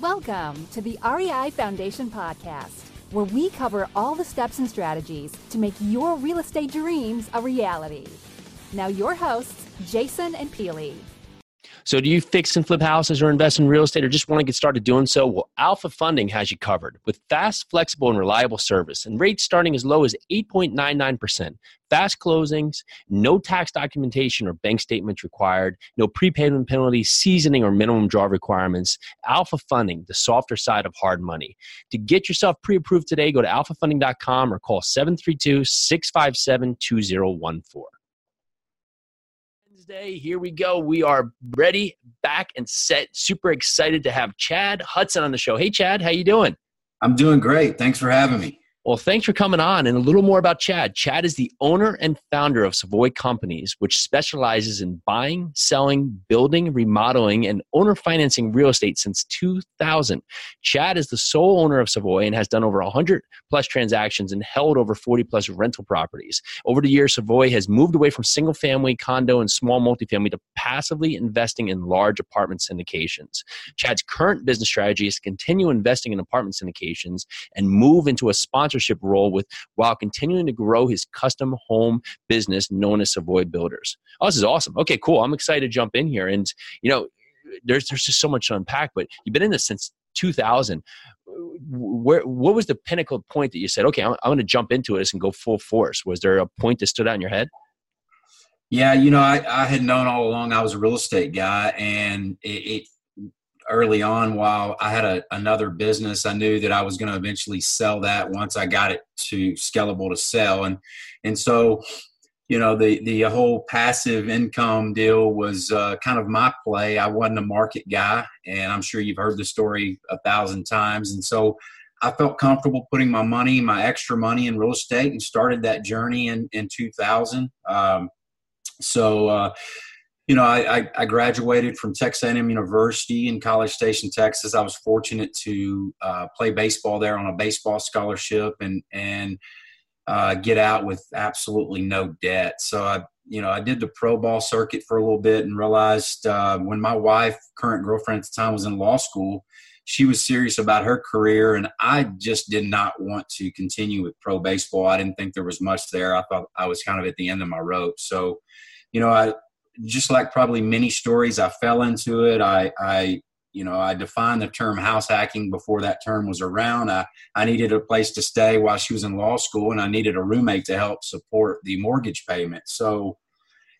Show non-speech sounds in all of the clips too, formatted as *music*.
Welcome to the REI Foundation Podcast, where we cover all the steps and strategies to make your real estate dreams a reality. Now, your hosts, Jason and Peely. So, do you fix and flip houses or invest in real estate or just want to get started doing so? Well, Alpha Funding has you covered with fast, flexible, and reliable service and rates starting as low as 8.99%. Fast closings, no tax documentation or bank statements required, no prepayment penalties, seasoning, or minimum draw requirements. Alpha Funding, the softer side of hard money. To get yourself pre approved today, go to alphafunding.com or call 732 657 2014. Here we go. We are ready, back and set. Super excited to have Chad Hudson on the show. Hey, Chad, how you doing? I'm doing great. Thanks for having me. Well, thanks for coming on. And a little more about Chad. Chad is the owner and founder of Savoy Companies, which specializes in buying, selling, building, remodeling, and owner financing real estate since 2000. Chad is the sole owner of Savoy and has done over 100 plus transactions and held over 40 plus rental properties. Over the years, Savoy has moved away from single family, condo, and small multifamily to passively investing in large apartment syndications. Chad's current business strategy is to continue investing in apartment syndications and move into a sponsor sponsorship role with while continuing to grow his custom home business known as Savoy Builders. Oh, this is awesome. Okay, cool. I'm excited to jump in here. And you know, there's there's just so much to unpack, but you've been in this since 2000 where what was the pinnacle point that you said okay i'm, I'm going to jump into this and go full force was there a point that stood out in your head yeah you know i, I had known all along i was a real estate guy and it, it early on while I had a, another business. I knew that I was going to eventually sell that once I got it to scalable to sell. And, and so, you know, the, the whole passive income deal was uh, kind of my play. I wasn't a market guy, and I'm sure you've heard the story a thousand times. And so I felt comfortable putting my money, my extra money in real estate and started that journey in, in 2000. Um, so, uh, you know, I, I, graduated from Texas A&M University in College Station, Texas. I was fortunate to uh, play baseball there on a baseball scholarship and and uh, get out with absolutely no debt. So I, you know, I did the pro ball circuit for a little bit and realized uh, when my wife, current girlfriend at the time, was in law school, she was serious about her career, and I just did not want to continue with pro baseball. I didn't think there was much there. I thought I was kind of at the end of my rope. So, you know, I just like probably many stories, I fell into it. I, I, you know, I defined the term house hacking before that term was around. I, I needed a place to stay while she was in law school, and I needed a roommate to help support the mortgage payment. So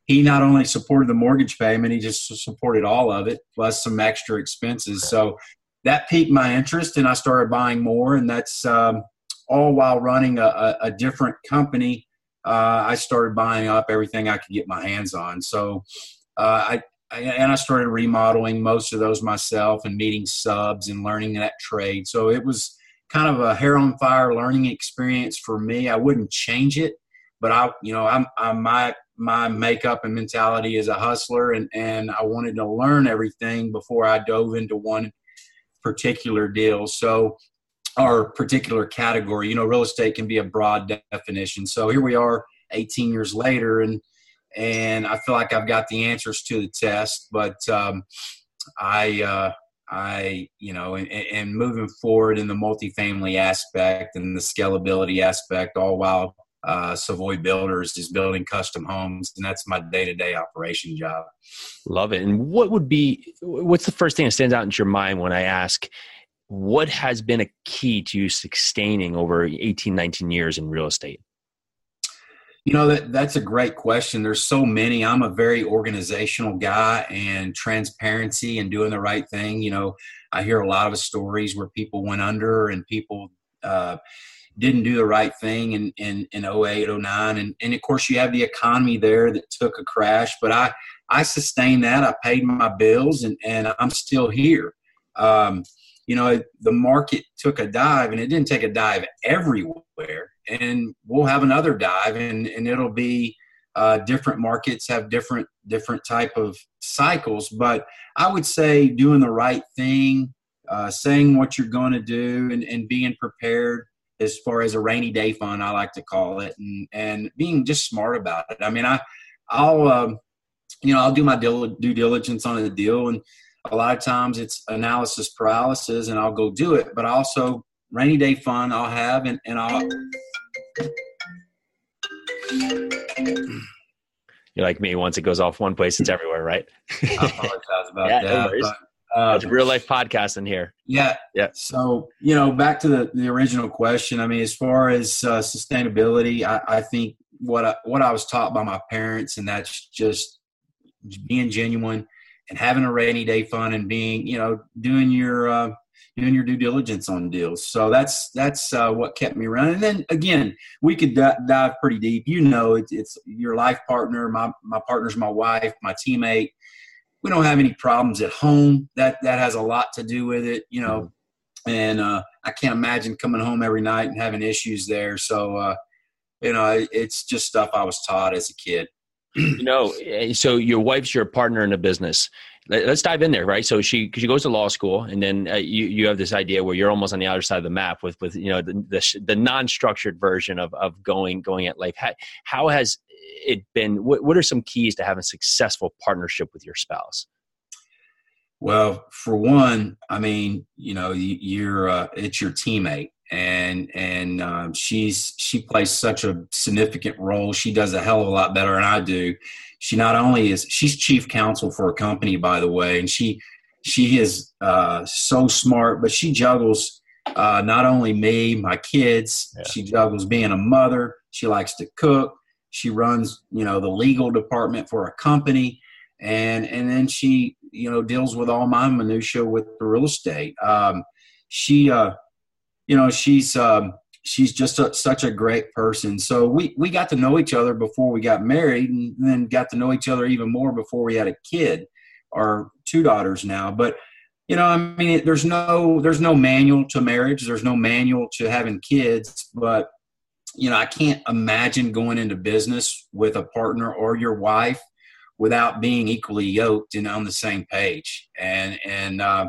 he not only supported the mortgage payment, he just supported all of it plus some extra expenses. So that piqued my interest, and I started buying more. And that's um, all while running a, a, a different company uh, I started buying up everything I could get my hands on. So uh, I, I, and I started remodeling most of those myself and meeting subs and learning that trade. So it was kind of a hair on fire learning experience for me. I wouldn't change it, but I, you know, I'm, I'm my my makeup and mentality as a hustler, and and I wanted to learn everything before I dove into one particular deal. So our particular category. You know, real estate can be a broad definition. So here we are 18 years later and and I feel like I've got the answers to the test, but um, I uh, I you know and, and moving forward in the multifamily aspect and the scalability aspect, all while uh, Savoy Builders is building custom homes, and that's my day to day operation job. Love it. And what would be what's the first thing that stands out in your mind when I ask? What has been a key to you sustaining over 18 19 years in real estate you know that that's a great question there's so many i'm a very organizational guy and transparency and doing the right thing you know i hear a lot of stories where people went under and people uh, didn't do the right thing in, in, in 08, 09. And, and of course, you have the economy there that took a crash, but I, I sustained that. I paid my bills and, and I'm still here. Um, you know, the market took a dive and it didn't take a dive everywhere. And we'll have another dive and, and it'll be uh, different markets have different different type of cycles. But I would say doing the right thing, uh, saying what you're going to do and, and being prepared as far as a rainy day fund, I like to call it, and, and being just smart about it. I mean, I, I'll, um, you know, I'll do my due diligence on a deal and a lot of times it's analysis paralysis and I'll go do it, but also rainy day fun I'll have and, and I'll. *clears throat* You're like me. Once it goes off one place, it's everywhere, right? I apologize about *laughs* yeah, that. No uh, it's real life podcast in here. Yeah. Yeah. So, you know, back to the, the original question. I mean, as far as uh, sustainability, I, I think what I, what I was taught by my parents, and that's just being genuine and having a rainy day fund and being, you know, doing your uh, doing your due diligence on deals. So that's that's uh, what kept me running. And then again, we could d- dive pretty deep. You know, it's, it's your life partner. My my partner's my wife, my teammate we don't have any problems at home. That that has a lot to do with it, you know. And uh, I can't imagine coming home every night and having issues there. So, uh, you know, it's just stuff I was taught as a kid. You know, eh, so your wife's your partner in a business. Let's dive in there, right? So she she goes to law school, and then uh, you you have this idea where you're almost on the other side of the map with with you know the the, the non structured version of of going going at life. How, how has it been what, what are some keys to having a successful partnership with your spouse well for one i mean you know you're uh, it's your teammate and and um, she's she plays such a significant role she does a hell of a lot better than i do she not only is she's chief counsel for a company by the way and she she is uh, so smart but she juggles uh, not only me my kids yeah. she juggles being a mother she likes to cook she runs, you know, the legal department for a company, and and then she, you know, deals with all my minutia with the real estate. Um, she, uh, you know, she's um, she's just a, such a great person. So we we got to know each other before we got married, and then got to know each other even more before we had a kid, our two daughters now. But you know, I mean, there's no there's no manual to marriage. There's no manual to having kids, but you know, I can't imagine going into business with a partner or your wife without being equally yoked and on the same page. And and uh,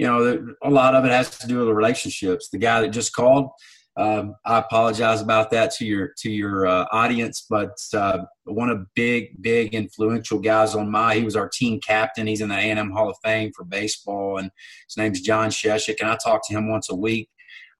you know, a lot of it has to do with the relationships. The guy that just called, um, I apologize about that to your to your uh, audience, but uh, one of big big influential guys on my he was our team captain. He's in the A&M Hall of Fame for baseball, and his name's John Sheshik. And I talk to him once a week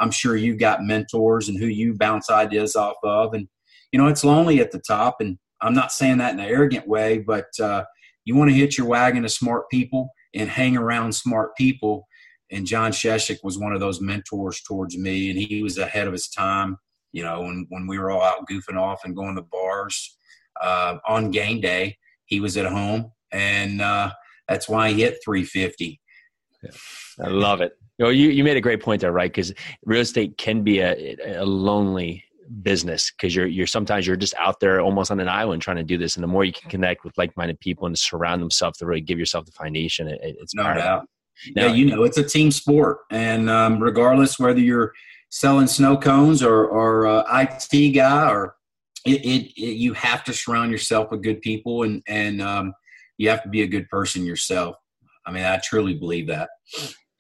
I'm sure you've got mentors and who you bounce ideas off of. And, you know, it's lonely at the top. And I'm not saying that in an arrogant way, but uh, you want to hit your wagon to smart people and hang around smart people. And John Sheshik was one of those mentors towards me, and he was ahead of his time. You know, when, when we were all out goofing off and going to bars uh, on game day, he was at home, and uh, that's why he hit 350. Yeah, I love it. You know, you, you made a great point there, right? Because real estate can be a, a lonely business because you're you're sometimes you're just out there almost on an island trying to do this and the more you can connect with like-minded people and surround themselves to really give yourself the foundation it, it's no doubt now, yeah. you know it's a team sport and um, regardless whether you're selling snow cones or or uh, IT guy or it, it, it, you have to surround yourself with good people and and um, you have to be a good person yourself. I mean I truly believe that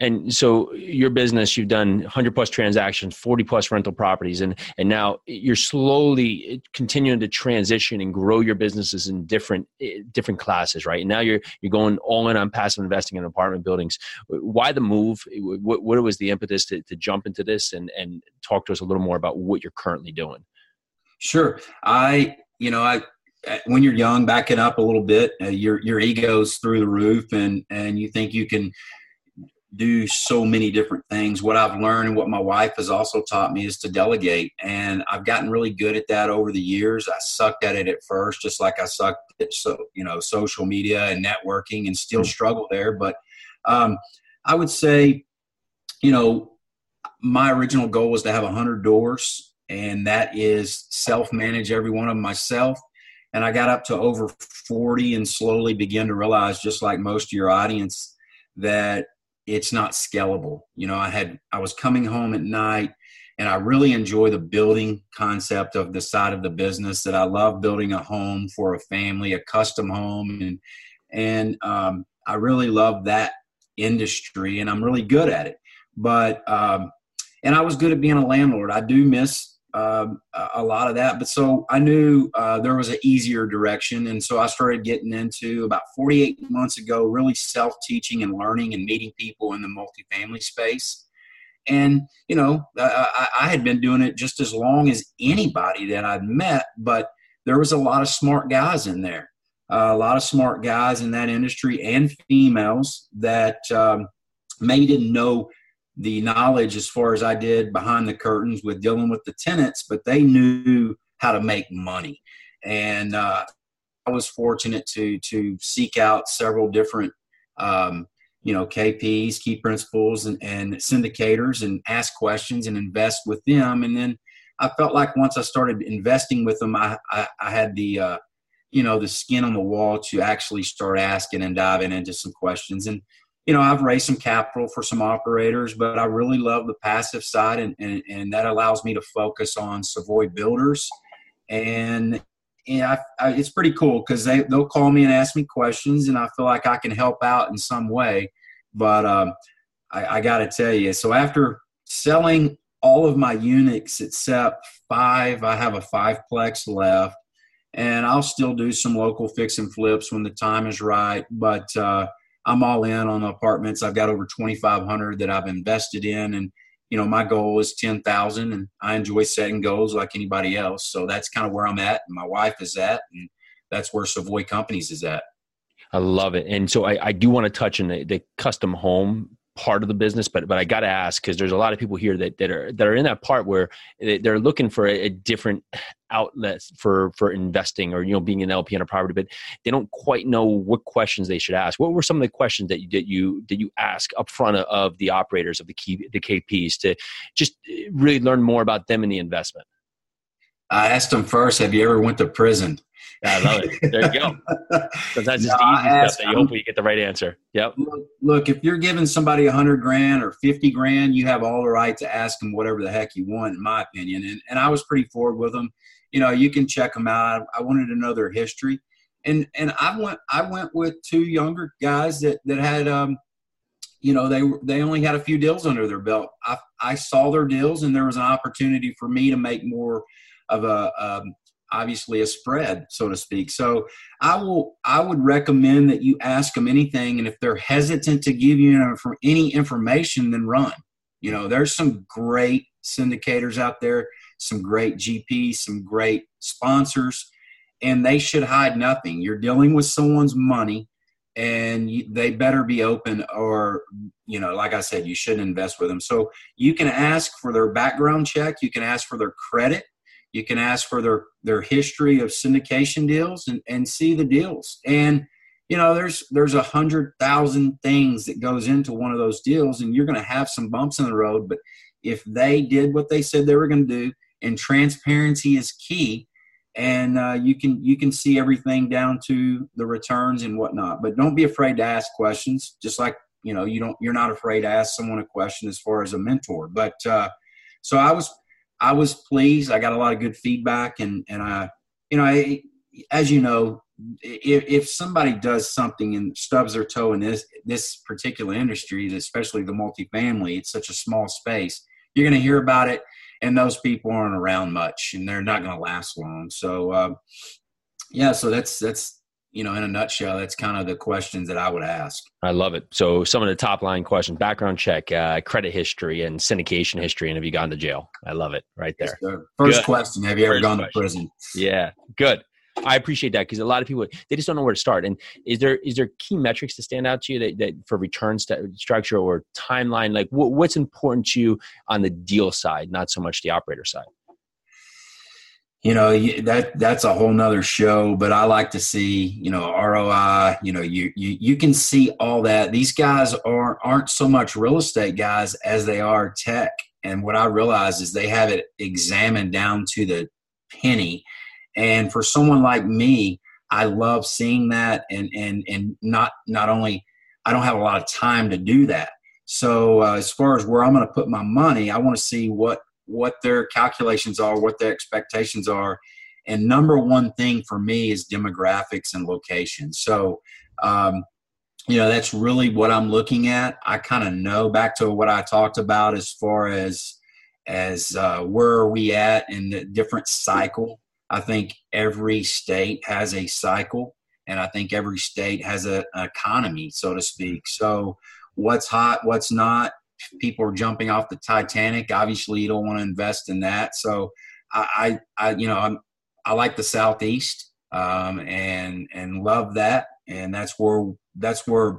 and so your business you've done 100 plus transactions 40 plus rental properties and and now you're slowly continuing to transition and grow your businesses in different eh, different classes right? And now you're you're going all in on passive investing in apartment buildings. Why the move? What, what was the impetus to, to jump into this? And and talk to us a little more about what you're currently doing. Sure. I you know i when you're young backing up a little bit. Uh, your your ego's through the roof and and you think you can do so many different things. What I've learned and what my wife has also taught me is to delegate. And I've gotten really good at that over the years. I sucked at it at first, just like I sucked at so you know social media and networking, and still mm-hmm. struggle there. But um, I would say, you know, my original goal was to have hundred doors, and that is self manage every one of them myself. And I got up to over 40 and slowly began to realize, just like most of your audience, that it's not scalable. You know, I had I was coming home at night and I really enjoy the building concept of the side of the business that I love building a home for a family, a custom home and and um, I really love that industry and I'm really good at it. But um, and I was good at being a landlord. I do miss um, a lot of that. But so I knew uh, there was an easier direction. And so I started getting into about 48 months ago, really self teaching and learning and meeting people in the multifamily space. And, you know, I, I had been doing it just as long as anybody that I'd met, but there was a lot of smart guys in there, uh, a lot of smart guys in that industry and females that um, maybe didn't know the knowledge as far as I did behind the curtains with dealing with the tenants, but they knew how to make money. And uh, I was fortunate to to seek out several different, um, you know, KPs, key principals, and, and syndicators, and ask questions and invest with them. And then I felt like once I started investing with them, I I, I had the uh, you know the skin on the wall to actually start asking and diving into some questions and you know, I've raised some capital for some operators, but I really love the passive side, and, and, and that allows me to focus on Savoy builders. And, and I, I, it's pretty cool because they, they'll call me and ask me questions, and I feel like I can help out in some way. But um, I, I got to tell you, so after selling all of my units except five, I have a fiveplex left, and I'll still do some local fix and flips when the time is right. But uh, I'm all in on the apartments. I've got over 2,500 that I've invested in, and you know my goal is 10,000, and I enjoy setting goals like anybody else. So that's kind of where I'm at, and my wife is at, and that's where Savoy Companies is at. I love it, and so I, I do want to touch on the, the custom home part of the business, but but I got to ask because there's a lot of people here that, that are that are in that part where they're looking for a, a, different outlet for for investing or you know being an LP on a property, but they don't quite know what questions they should ask. What were some of the questions that you that you that you ask up front of, of the operators of the key the KPs to just eh, really learn more about them and the investment? I asked them first, "Have you ever went to prison?" Yeah, I love it. There you go. *laughs* Sometimes it's no, the easy ask, stuff that you hopefully you get the right answer. Yep. Look, look, if you're giving somebody a hundred grand or fifty grand, you have all the right to ask them whatever the heck you want, in my opinion. And and I was pretty forward with them. You know, you can check them out. I wanted to know their history, and and I went I went with two younger guys that that had um, you know, they they only had a few deals under their belt. I I saw their deals, and there was an opportunity for me to make more of a um, obviously a spread, so to speak. So I will I would recommend that you ask them anything, and if they're hesitant to give you any information, then run. You know, there's some great syndicators out there, some great GPs, some great sponsors, and they should hide nothing. You're dealing with someone's money, and they better be open, or you know, like I said, you shouldn't invest with them. So you can ask for their background check, you can ask for their credit you can ask for their their history of syndication deals and, and see the deals. And you know there's there's a hundred thousand things that goes into one of those deals and you're going to have some bumps in the road. But if they did what they said they were going to do and transparency is key and uh, you can you can see everything down to the returns and whatnot. But don't be afraid to ask questions just like you know you don't you're not afraid to ask someone a question as far as a mentor. But uh, so i was I was pleased. I got a lot of good feedback, and and I, you know, I, as you know, if, if somebody does something and stubs their toe in this this particular industry, especially the multifamily, it's such a small space. You're going to hear about it, and those people aren't around much, and they're not going to last long. So, uh, yeah, so that's that's you know, in a nutshell, that's kind of the questions that I would ask. I love it. So, some of the top line questions: background check, uh, credit history, and syndication history, and have you gone to jail? I love it right there. Yes, First good. question: Have you ever gone question. to prison? Yeah, good. I appreciate that because a lot of people they just don't know where to start. And is there is there key metrics to stand out to you that, that for return st- structure or timeline? Like, what, what's important to you on the deal side, not so much the operator side? You know that that's a whole nother show but i like to see you know roi you know you you, you can see all that. These guys are aren't so much real estate guys as they are tech. And what i realize is they have it examined down to the penny. And for someone like me i love seeing that and and and not not only i don't have a lot of time to do that. So uh, as far as where i'm going to put my money i want to see what what their calculations are, what their expectations are. And number one thing for me is demographics and location. So, um, you know, that's really what I'm looking at. I kind of know back to what I talked about as far as as uh, where are we at in the different cycle. I think every state has a cycle, and I think every state has a, an economy, so to speak. So, what's hot, what's not? People are jumping off the Titanic. Obviously, you don't want to invest in that. So, I, I, I you know, I'm, I like the Southeast um, and and love that, and that's where that's where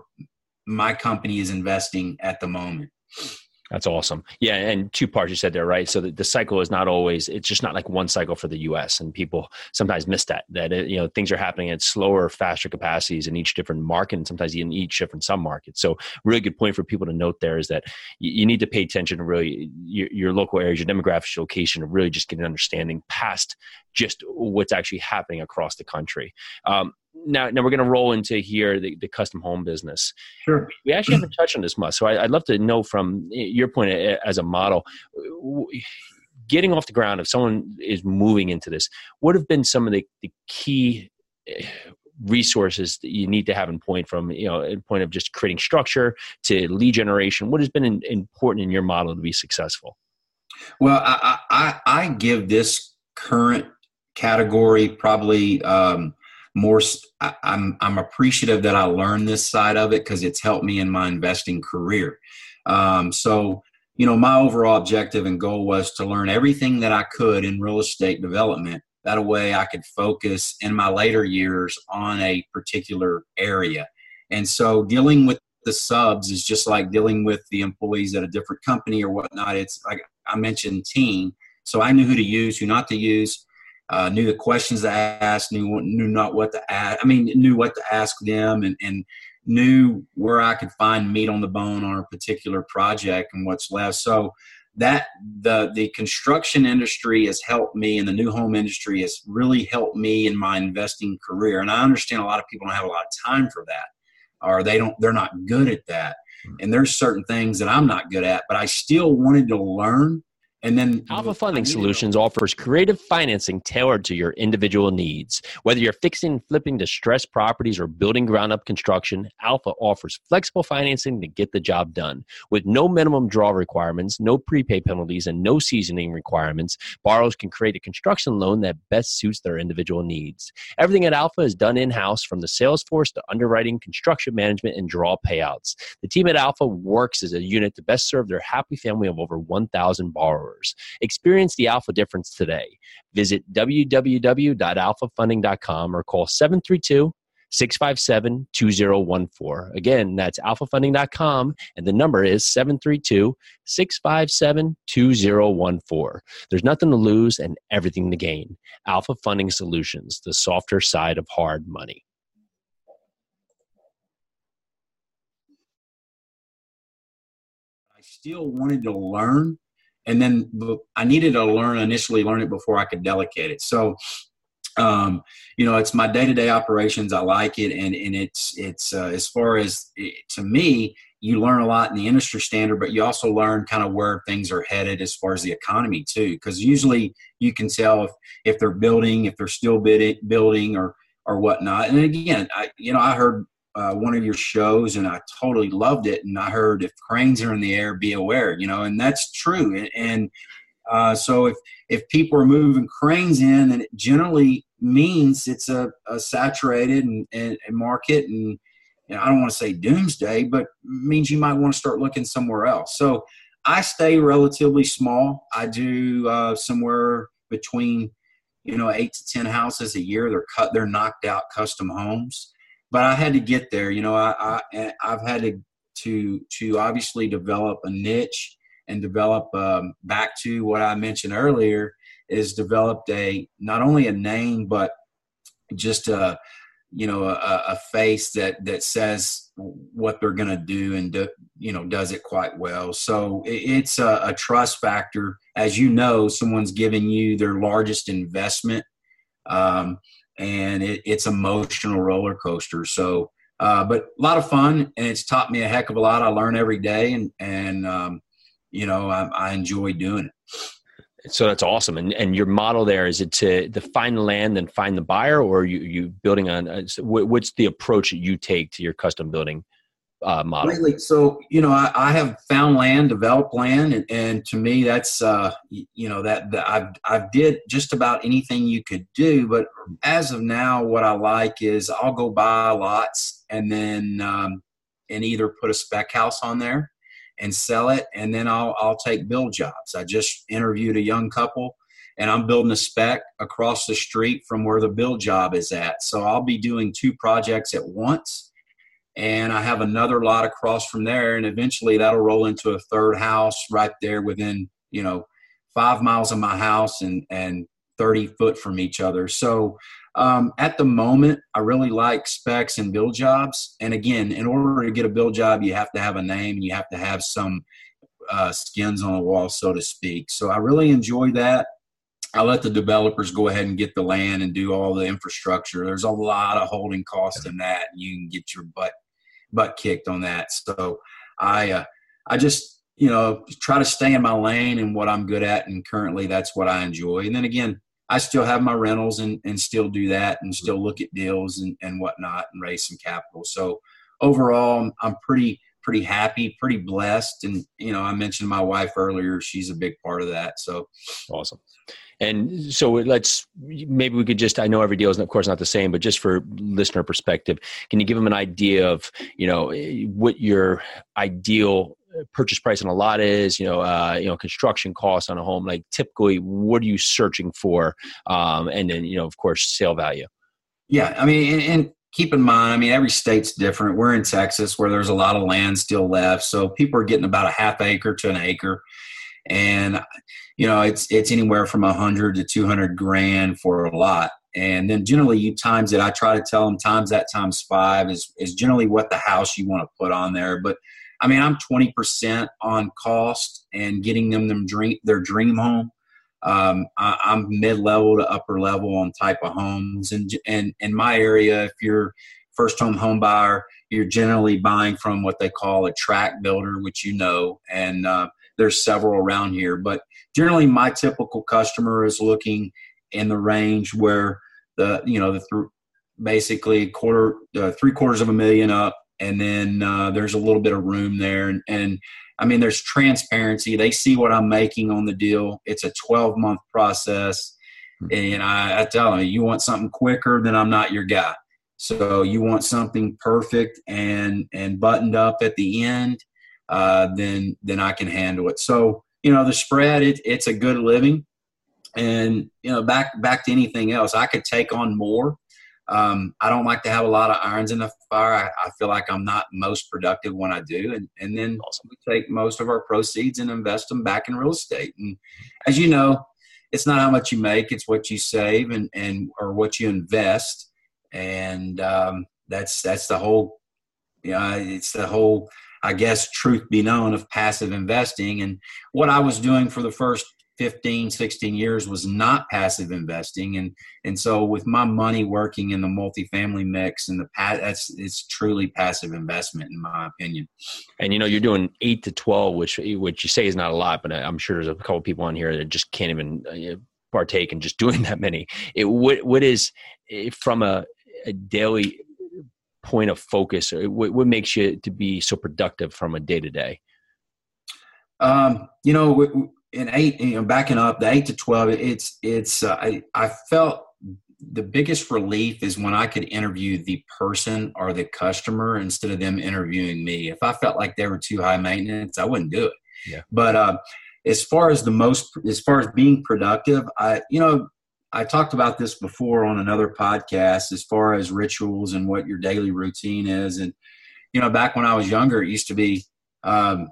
my company is investing at the moment. That's awesome. Yeah, and two parts you said there, right? So the, the, cycle is not always; it's just not like one cycle for the U.S. And people sometimes miss that. That it, you know things are happening at slower, faster capacities in each different market, and sometimes in each different sub market. So, really good point for people to note there is that you, you need to pay attention to really your, your, local areas, your demographic location, to really just get an understanding past just what's actually happening across the country. Um, now, now we're going to roll into here the, the custom home business. Sure. We actually haven't touched on this much, so I, would love to know from your point as a model, getting off the ground. If someone is moving into this, what have been some of the, the key eh, resources that you need to have in point from you know in point of just creating structure to lead generation? What has been in, important in your model to be successful? Well, I, I, I give this current category probably. Um, more I, am I'm appreciative that I learned this side of it because it's helped me in my investing career. Um, so you know, my overall objective and goal was to learn everything that I could in real estate development. That way, I could focus in my later years on a particular area. And so, dealing with the subs is just like dealing with the employees at a different company or whatnot. It's like I mentioned, team. So I knew who to use, who not to use uh, knew the questions to ask, knew knew not what to ask. I mean, knew what to ask them, and and knew where I could find meat on the bone on a particular project and what's left. So that the the construction industry has helped me, and the new home industry has really helped me in my investing career. And I understand a lot of people don't have a lot of time for that, or they don't they're not good at that. Hmm. And there's certain things that I'm not good at, but I still wanted to learn and then Alpha Funding Solutions offers creative financing tailored to your individual needs. Whether you're fixing and flipping distressed properties or building ground up construction, Alpha offers flexible financing to get the job done. With no minimum draw requirements, no prepay penalties, and no seasoning requirements, borrowers can create a construction loan that best suits their individual needs. Everything at Alpha is done in house from the sales force to underwriting, construction management, and draw payouts. The team at Alpha works as a unit to best serve their happy family of over 1,000 borrowers Experience the alpha difference today. Visit www.alphafunding.com or call 732 657 2014. Again, that's alphafunding.com and the number is 732 657 2014. There's nothing to lose and everything to gain. Alpha Funding Solutions, the softer side of hard money. I still wanted to learn and then I needed to learn initially learn it before I could delegate it. So, um, you know, it's my day to day operations. I like it, and and it's it's uh, as far as it, to me, you learn a lot in the industry standard, but you also learn kind of where things are headed as far as the economy too. Because usually you can tell if if they're building, if they're still bidding, building, or or whatnot. And again, I you know I heard uh, one of your shows and I totally loved it. And I heard if cranes are in the air, be aware, you know, and that's true. And, and uh, so if, if people are moving cranes in, then it generally means it's a, a saturated and, and, and market. And know, I don't want to say doomsday, but means you might want to start looking somewhere else. So I stay relatively small. I do uh, somewhere between, you know, eight to 10 houses a year. They're cut, they're knocked out custom homes but I had to get there. You know, I, I I've had to to to obviously develop a niche and develop um, back to what I mentioned earlier is developed a not only a name but just a you know a, a face that that says what they're going to do and do, you know does it quite well so it, it's a, a, trust factor as you know someone's giving you their largest investment um, and it, it's emotional roller coaster. So, uh, but a lot of fun, and it's taught me a heck of a lot. I learn every day, and and um, you know I, I enjoy doing it. So that's awesome. And and your model there is it to, to find the land and find the buyer, or you you building on? Uh, what's the approach that you take to your custom building? Uh, model? Really, so you know, I, I, have found land, developed land, and, and to me, that's uh, you know that, that I've I've did just about anything you could do. But as of now, what I like is I'll go buy lots and then um, and either put a spec house on there and sell it, and then I'll I'll take build jobs. I just interviewed a young couple and I'm building a spec across the street from where the build job is at. So I'll be doing two projects at once. And I have another lot across from there, and eventually that'll roll into a third house right there within, you know, five miles of my house and and 30 foot from each other. So um, at the moment, I really like specs and build jobs. And again, in order to get a build job, you have to have a name and you have to have some uh, skins on the wall, so to speak. So I really enjoy that. I let the developers go ahead and get the land and do all the infrastructure. There's a lot of holding costs in that. and You can get your butt butt kicked on that. So I uh, I just you know try to stay in my lane and what I'm good at, and currently that's what I enjoy. And then again, I still have my rentals and and still do that and still look at deals and and whatnot and raise some capital. So overall, I'm pretty pretty happy, pretty blessed. And, you know, I mentioned my wife earlier. She's a big part of that. So awesome. And so let's maybe we could just I know every deal is of course not the same, but just for listener perspective, can you give them an idea of you know what your ideal purchase price on a lot is? You know, uh, you know, construction costs on a home. Like typically, what are you searching for? Um, and then you know, of course, sale value. Yeah, I mean, and, and keep in mind, I mean, every state's different. We're in Texas where there's a lot of land still left, so people are getting about a half acre to an acre and you know it's it's anywhere from a hundred to two hundred grand for a lot. And then generally you times it. I try to tell them times that times five is is generally what the house you want to put on there. But I mean, I'm 20% on cost and getting them them dream their dream home. Um, I, am mid level to upper level on type of homes, and and in my area, if you're first home home buyer, you're generally buying from what they call a tract builder, which you know, and uh, there's several around here, but generally my typical customer is looking in the range where the you know the th- basically quarter uh, three quarters of a million up, and then uh, there's a little bit of room there, and, and I mean there's transparency. They see what I'm making on the deal. It's a 12 month process, hmm. and I, I tell them you want something quicker, then I'm not your guy. So you want something perfect and and buttoned up at the end uh, then then I can handle it. So you know the spread, it, it's a good living, and you know back back to anything else, I could take on more. Um, I don't like to have a lot of irons in the fire. I, I, feel like I'm not most productive when I do, and and then awesome. we take most of our proceeds and invest them back in real estate. And as you know, it's not how much you make; it's what you save and and or what you invest. And um, that's that's the whole. Yeah, you know, it's the whole I guess, truth be known of passive investing. And what I was doing for the first 15, 16 years was not passive investing. And, and so with my money working in the multifamily mix and the pat, that's, it's truly passive investment in my opinion. And, you know, you're doing eight to 12, which, which you say is not a lot, but I'm sure there's a couple people on here that just can't even uh, partake in just *laughs* doing that many. It, what, what is eh, from a, a daily point of focus or what, what makes you to be so productive from a day to day um you know in eight you know backing up the eight to 12 it's it's uh, I, I felt the biggest relief is when I could interview the person or the customer instead of them interviewing me. If I felt like they were too high maintenance, I wouldn't do it. Yeah. But uh, as far as the most, as far as being productive, I, you know, I talked about this before on another podcast as far as rituals and what your daily routine is. And, you know, back when I was younger, it used to be, um,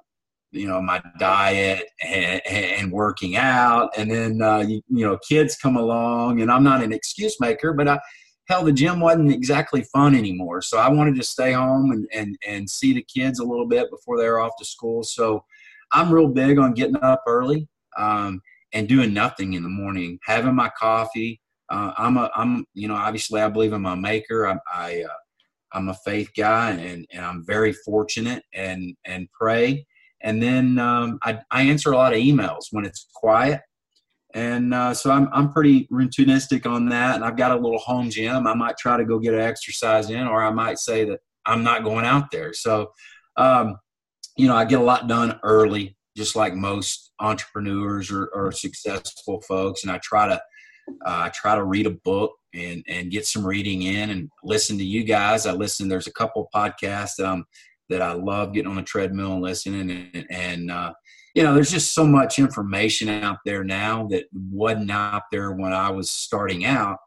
you know, my diet and, and working out. And then, uh, you, you, know, kids come along and I'm not an excuse maker, but I, hell, the gym wasn't exactly fun anymore. So I wanted to stay home and, and, and see the kids a little bit before they're off to school. So I'm real big on getting up early. Um, and doing nothing in the morning, having my coffee. Uh, I'm a, I'm, you know, obviously I believe in my maker. I, I uh, I'm a faith guy and, and I'm very fortunate and, and pray. And then um, I, I answer a lot of emails when it's quiet. And uh, so I'm, I'm pretty routinistic on that. And I've got a little home gym. I might try to go get an exercise in, or I might say that I'm not going out there. So um, you know, I get a lot done early, just like most entrepreneurs or, or successful folks. And I try to, uh, I try to read a book and, and get some reading in and listen to you guys. I listen, there's a couple podcasts that I'm, that I love getting on the treadmill and listening and, and uh, you know, there's just so much information out there now that wasn't out there when I was starting out,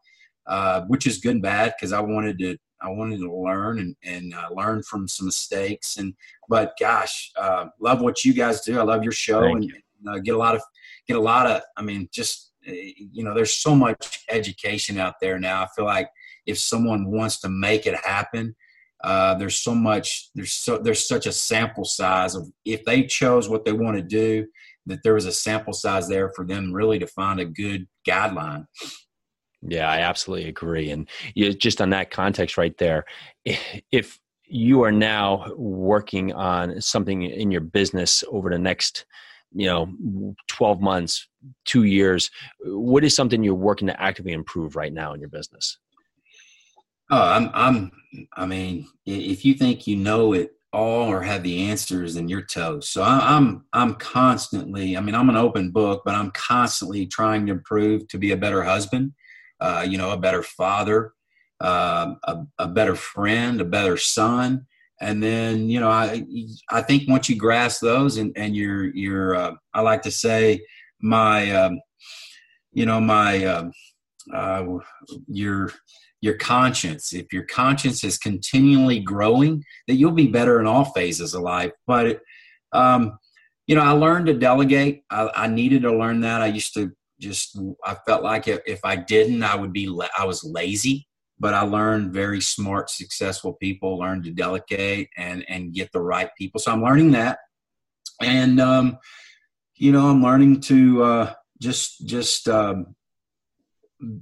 uh, which is good and bad because I wanted to I wanted to learn and, and uh, learn from some mistakes. And but gosh, uh, love what you guys do. I love your show Thank and you. uh, get a lot of get a lot of. I mean, just eh, you know, there's so much education out there now. I feel like if someone wants to make it happen, uh, there's so much. There's so there's such a sample size of if they chose what they want to do, that there was a sample size there for them really to find a good guideline. Yeah, I absolutely agree. And you, just on that context right there, if you are now working on something in your business over the next, you know, 12 months, two years, what is something you're working to actively improve right now in your business? Oh, I'm, I'm, I mean, if you think you know it all or have the answers, then you're toast. So I, I'm, I'm constantly, I mean, I'm an open book, but I'm constantly trying to improve to be a better husband uh, you know, a better father, uh, a, a, better friend, a better son. And then, you know, I, I think once you grasp those and, and you're, you're, uh, I like to say my, um, you know, my, um, uh, your, your conscience, if your conscience is continually growing, that you'll be better in all phases of life. But, um, you know, I learned to delegate. I, I needed to learn that. I used to just I felt like if I didn't, I would be I was lazy. But I learned very smart, successful people learn to delegate and and get the right people. So I'm learning that, and um, you know I'm learning to uh, just just um,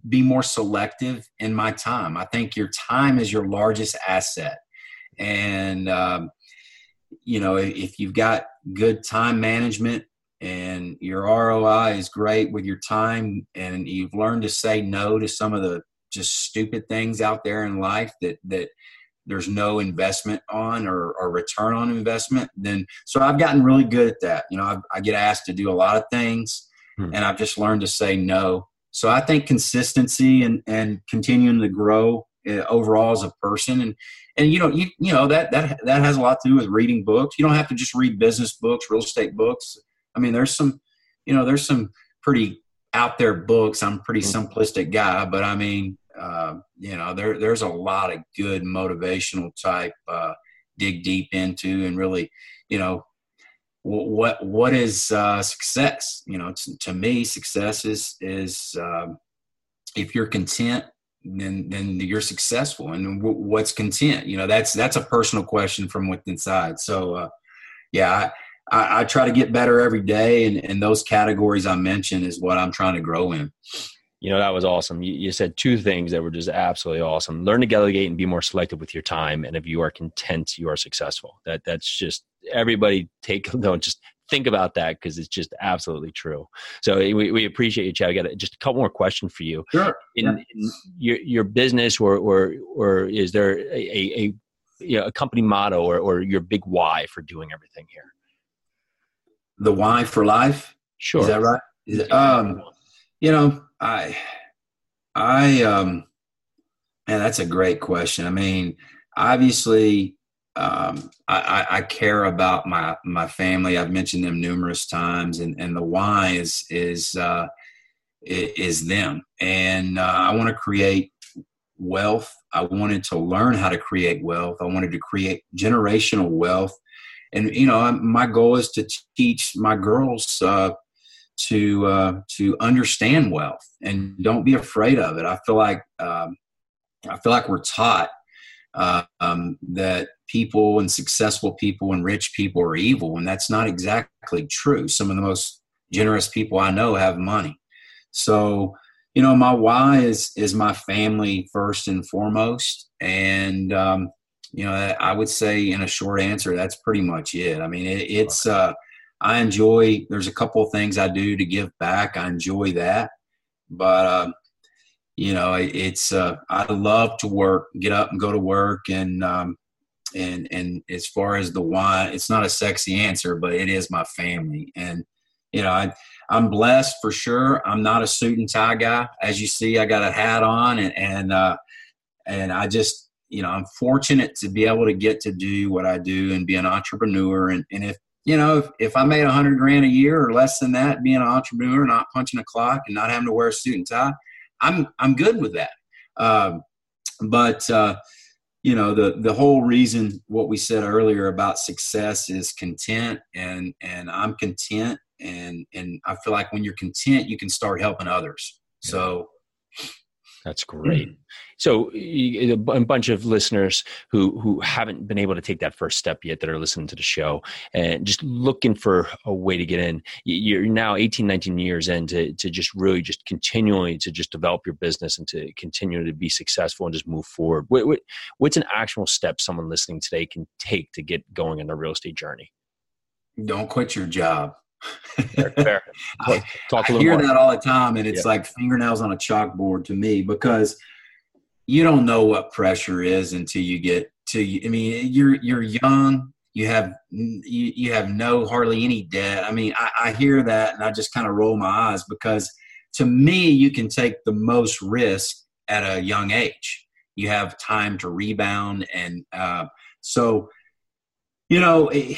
be more selective in my time. I think your time is your largest asset, and um, you know if you've got good time management and your ROI is great with your time and you've learned to say no to some of the just stupid things out there in life that that there's no investment on or, or return on investment then so i've gotten really good at that. You know i, I get asked to do a lot of things hmm. and i've just learned to say no. So i think consistency and and continuing to grow uh, overall as a person and and you know you you know that that that has a lot to do with reading books. You don't have to just read business books real estate books I mean, there's some, you know, there's some pretty out there books. I'm a pretty mm-hmm. simplistic guy, but I mean, uh, you know, there there's a lot of good motivational type uh, dig deep into and really, you know, what what is uh, success? You know, to, to me, success is is um, if you're content then then you're successful and what's content you know that's that's a personal question from within inside so uh, yeah I, I, try to get better every day, and, and those categories I mentioned is what I'm trying to grow in. You know, that was awesome. You, you said two things that were just absolutely awesome. Learn to delegate and be more selective with your time. And if you are content, you are successful. That that's just everybody take *laughs* don't just think about that because it's just absolutely true. So eh, we, we appreciate you, Chad. I got just a couple more questions for you. Sure. In, yeah. in your your business, or or or is there a a, a, you know, a company motto or or your big why for doing everything here? The why for life. Sure. Is that right? Is um, you know, I, I, um, man, that's a great question. I mean, obviously, um, I, I, care about my my family. I've mentioned them numerous times, and, and the why is is uh, is them. And uh, I want to create wealth. I wanted to learn how to create wealth. I wanted to create generational wealth and you know my goal is to teach my girls uh, to uh, to understand wealth and don't be afraid of it. I feel like um, I feel like we're taught uh, um, that people and successful people and rich people are evil, and that's not exactly true. Some of the most generous people I know have money. So you know my why is is my family first and foremost, and um, you know, I would say in a short answer, that's pretty much it. I mean, it, it's, uh, I enjoy, there's a couple of things I do to give back. I enjoy that. But, uh, you know, it's, uh, I love to work, get up and go to work and, um, and and as far as the why, it's not a sexy answer, but it is my family. And you know, I I'm blessed for sure. I'm not a suit and tie guy, as you see. I got a hat on, and and uh, and I just you know I'm fortunate to be able to get to do what I do and be an entrepreneur. And and if you know if, if I made a hundred grand a year or less than that, being an entrepreneur, not punching a clock, and not having to wear a suit and tie, I'm I'm good with that. Um, but uh, you know the the whole reason what we said earlier about success is content and and I'm content and and I feel like when you're content you can start helping others so that's great. So, a bunch of listeners who who haven't been able to take that first step yet that are listening to the show and just looking for a way to get in. You're now 18, 19 years in to, to just really just continually to just develop your business and to continue to be successful and just move forward. What, what, what's an actual step someone listening today can take to get going on their real estate journey? Don't quit your job. Fair, fair. *laughs* Talk, I hear more. that all the time, and it's yeah. like fingernails on a chalkboard to me because you don't know what pressure is until you get to. I mean, you're you're young. You have you, you have no hardly any debt. I mean, I, I hear that and I just kind of roll my eyes because to me, you can take the most risk at a young age. You have time to rebound, and uh, so you know. It,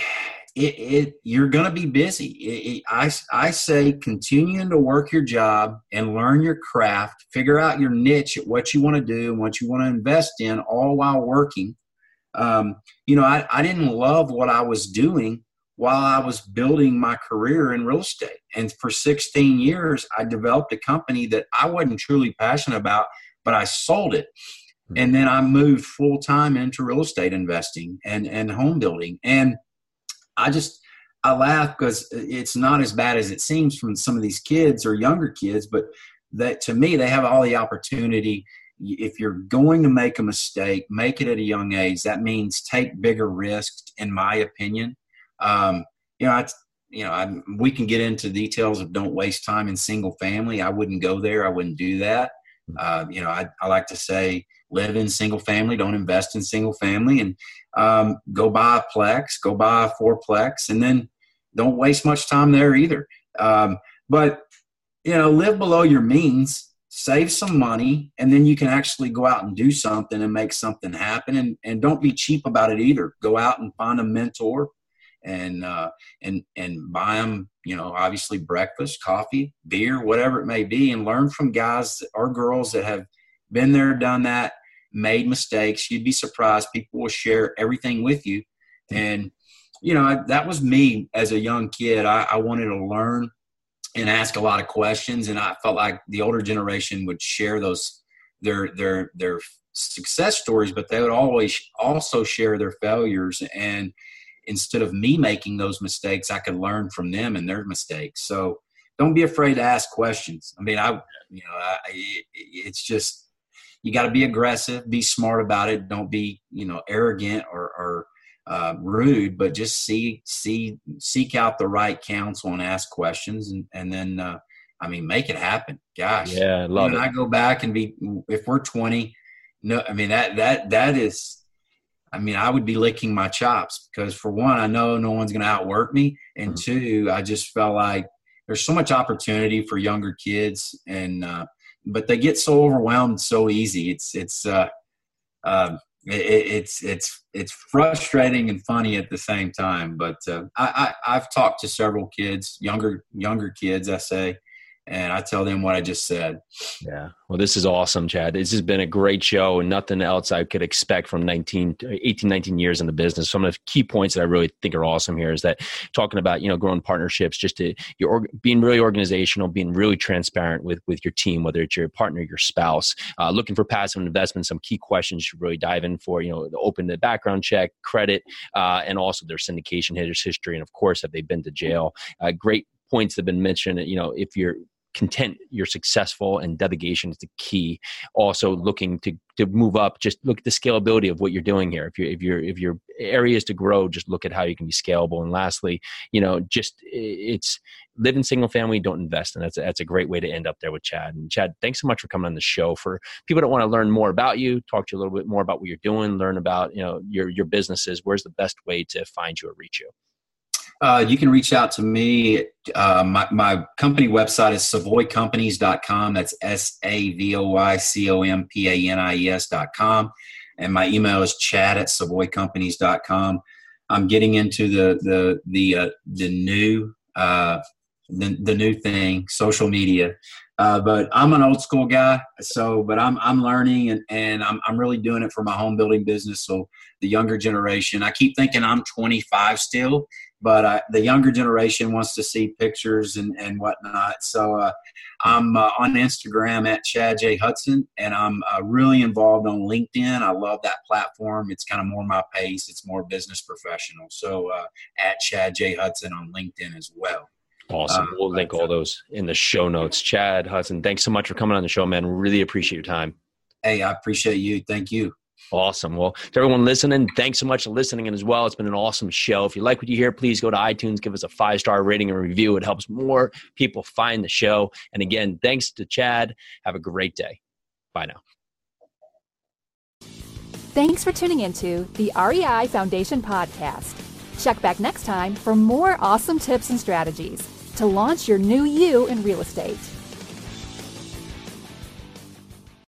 it, it you're going to be busy. It, it, I, I say continuing to work your job and learn your craft, figure out your niche at what you want to do and what you want to invest in, all while working. Um, you know, I, I didn't love what I was doing while I was building my career in real estate. And for 16 years, I developed a company that I wasn't truly passionate about, but I sold it. Hmm. And then I moved full time into real estate investing and, and home building. And I just I laugh because it's not as bad as it seems from some of these kids or younger kids, but that to me they have all the opportunity. If you're going to make a mistake, make it at a young age. That means take bigger risks, in my opinion. Um, you know, I, you know, I, we can get into details of don't waste time in single family. I wouldn't go there. I wouldn't do that. Uh, you know, I, I like to say live in single family, don't invest in single family, and um, go buy a plex, go buy a fourplex, and then don't waste much time there either. Um, but you know, live below your means, save some money, and then you can actually go out and do something and make something happen. And and don't be cheap about it either. Go out and find a mentor, and uh, and and buy them. You know, obviously breakfast, coffee, beer, whatever it may be, and learn from guys or girls that have been there, done that, made mistakes. You'd be surprised. People will share everything with you. And, you know, that was me as a young kid. I, I wanted to learn and ask a lot of questions. And I felt like the older generation would share those, their, their, their success stories, but they would always also share their failures. And instead of me making those mistakes, I could learn from them and their mistakes. So don't be afraid to ask questions. I mean, I, you know, I, it's just, you got to be aggressive, be smart about it. Don't be, you know, arrogant or, or uh, rude, but just see, see, seek out the right counsel and ask questions, and and then, uh, I mean, make it happen. Gosh, yeah, I love it. I go back and be, if we're twenty, no, I mean that that that is. I mean, I would be licking my chops because, for one, I know no one's going to outwork me, and mm-hmm. two, I just felt like there's so much opportunity for younger kids, and uh, but they get so overwhelmed so easy. It's it's uh, uh, it, it's it's it's frustrating and funny at the same time. But uh, I, I I've talked to several kids, younger younger kids, I say, and I tell them what I just said. Yeah. Well, this is awesome, Chad. This has been a great show and nothing else I could expect from 19, 18, 19 years in the business. Some of the key points that I really think are awesome here is that talking about, you know, growing partnerships, just to you're being really organizational, being really transparent with, with your team, whether it's your partner, your spouse, uh, looking for passive investment, some key questions you should really dive in for, you know, open the background check, credit, uh, and also their syndication hitters history. And of course, have they been to jail? Uh, great points have been mentioned. You know, if you're content you're successful and delegation is the key. Also looking to to move up just look at the scalability of what you're doing here. If you if you're if your area is to grow just look at how you can be scalable. And lastly you know just it's live in single family don't invest. And that's a, that's a great way to end up there with chad. And chad thanks so much for coming on the show. For people that want to learn more about you talk to you a little bit more about what you're doing learn about you know your your businesses where's the best way to find you or reach you uh, you can reach out to me. Uh, my, my company website is savoycompanies.com. That's S A V O Y C O M P A N I E S.com. And my email is chad at savoycompanies.com. I'm getting into the the the uh, the new uh, the, the new thing, social media. Uh, but I'm an old school guy, so but I'm I'm learning and, and I'm I'm really doing it for my home building business. So the younger generation, I keep thinking I'm 25 still, but uh, the younger generation wants to see pictures and, and whatnot. So uh, I'm uh, on Instagram at Chad J Hudson, and I'm uh, really involved on LinkedIn. I love that platform. It's kind of more my pace. It's more business professional. So uh, at Chad J Hudson on LinkedIn as well. Awesome. Uh, we'll link all those in the show notes. Chad Hudson, thanks so much for coming on the show, man. Really appreciate your time. Hey, I appreciate you. Thank you. Awesome. Well, to everyone listening, thanks so much for listening and as well. It's been an awesome show. If you like what you hear, please go to iTunes, give us a five star rating and review. It helps more people find the show. And again, thanks to Chad. Have a great day. Bye now. Thanks for tuning into the REI Foundation podcast. Check back next time for more awesome tips and strategies to launch your new you in real estate.